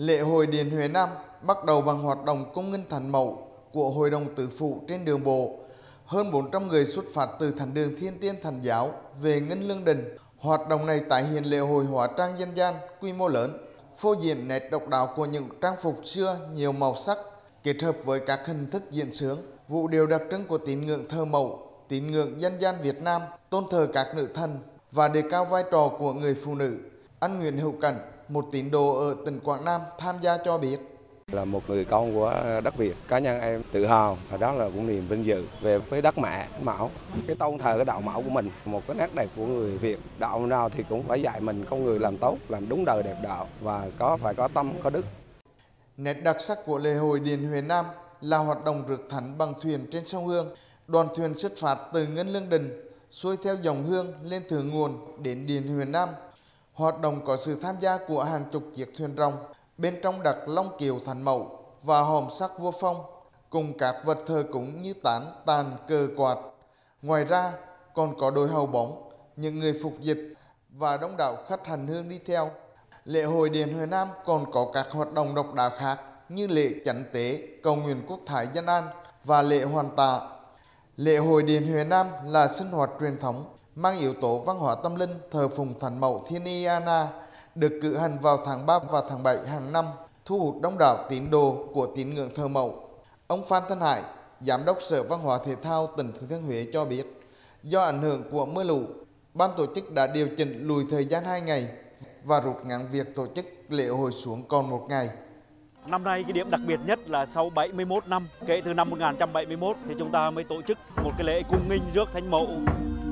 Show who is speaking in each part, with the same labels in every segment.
Speaker 1: Lễ hội Điện Huế Nam bắt đầu bằng hoạt động công nghinh thành mẫu của Hội đồng Tử Phụ trên đường bộ. Hơn 400 người xuất phát từ thành đường Thiên Tiên Thành Giáo về Ngân lương đình. Hoạt động này tái hiện lễ hội hóa trang dân gian quy mô lớn, phô diễn nét độc đáo của những trang phục xưa nhiều màu sắc, kết hợp với các hình thức diễn sướng, vũ điệu đặc trưng của tín ngưỡng thờ mẫu, tín ngưỡng dân gian Việt Nam, tôn thờ các nữ thần và đề cao vai trò của người phụ nữ. Anh Nguyễn Hữu Cảnh, một tín đồ ở tỉnh Quảng Nam tham gia cho biết.
Speaker 2: Là một người con của đất Việt, cá nhân em tự hào và đó là cũng niềm vinh dự về với đất mẹ Mão. Cái tôn thờ cái đạo Mão của mình, một cái nét đẹp của người Việt. Đạo nào thì cũng phải dạy mình con người làm tốt, làm đúng đời đẹp đạo và có phải có tâm, có đức.
Speaker 1: Nét đặc sắc của lễ hội Điện Huế Nam là hoạt động rước thánh bằng thuyền trên sông Hương. Đoàn thuyền xuất phát từ Ngân Lương Đình, xuôi theo dòng hương lên thượng nguồn đến Điện Huế Nam. Hoạt động có sự tham gia của hàng chục chiếc thuyền rong, bên trong đặt long kiều thành mẫu và hòm sắc vua phong, cùng các vật thờ cúng như tán, tàn, cờ quạt. Ngoài ra, còn có đôi hầu bóng, những người phục dịch và đông đảo khách hành hương đi theo. Lễ hội Điện Huế Nam còn có các hoạt động độc đáo khác như lễ chánh tế, cầu nguyện quốc thái dân an và lễ hoàn tạ. Lễ hội Điện Huế Nam là sinh hoạt truyền thống mang yếu tố văn hóa tâm linh thờ phụng thần mẫu Thiên được cử hành vào tháng 3 và tháng 7 hàng năm thu hút đông đảo tín đồ của tín ngưỡng thờ mẫu. Ông Phan Thanh Hải, Giám đốc Sở Văn hóa Thể thao tỉnh Thừa Thiên Huế cho biết, do ảnh hưởng của mưa lũ, ban tổ chức đã điều chỉnh lùi thời gian 2 ngày và rút ngắn việc tổ chức lễ hội xuống còn một ngày.
Speaker 3: Năm nay cái điểm đặc biệt nhất là sau 71 năm, kể từ năm 1971 thì chúng ta mới tổ chức một cái lễ cung nghinh rước thánh mẫu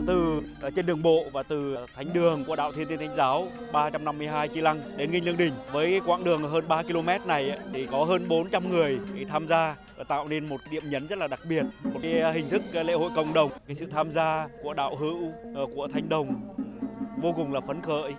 Speaker 3: từ ờ, trên đường bộ và từ thánh đường của đạo Thiên Tiên Thánh Giáo 352 Chi Lăng đến Nghinh Lương Đình. Với quãng đường hơn 3 km này thì có hơn 400 người tham gia và tạo nên một điểm nhấn rất là đặc biệt, một cái ờ, hình thức lễ hội cộng đồng, cái sự tham gia của đạo hữu của Thánh Đồng vô cùng là phấn khởi.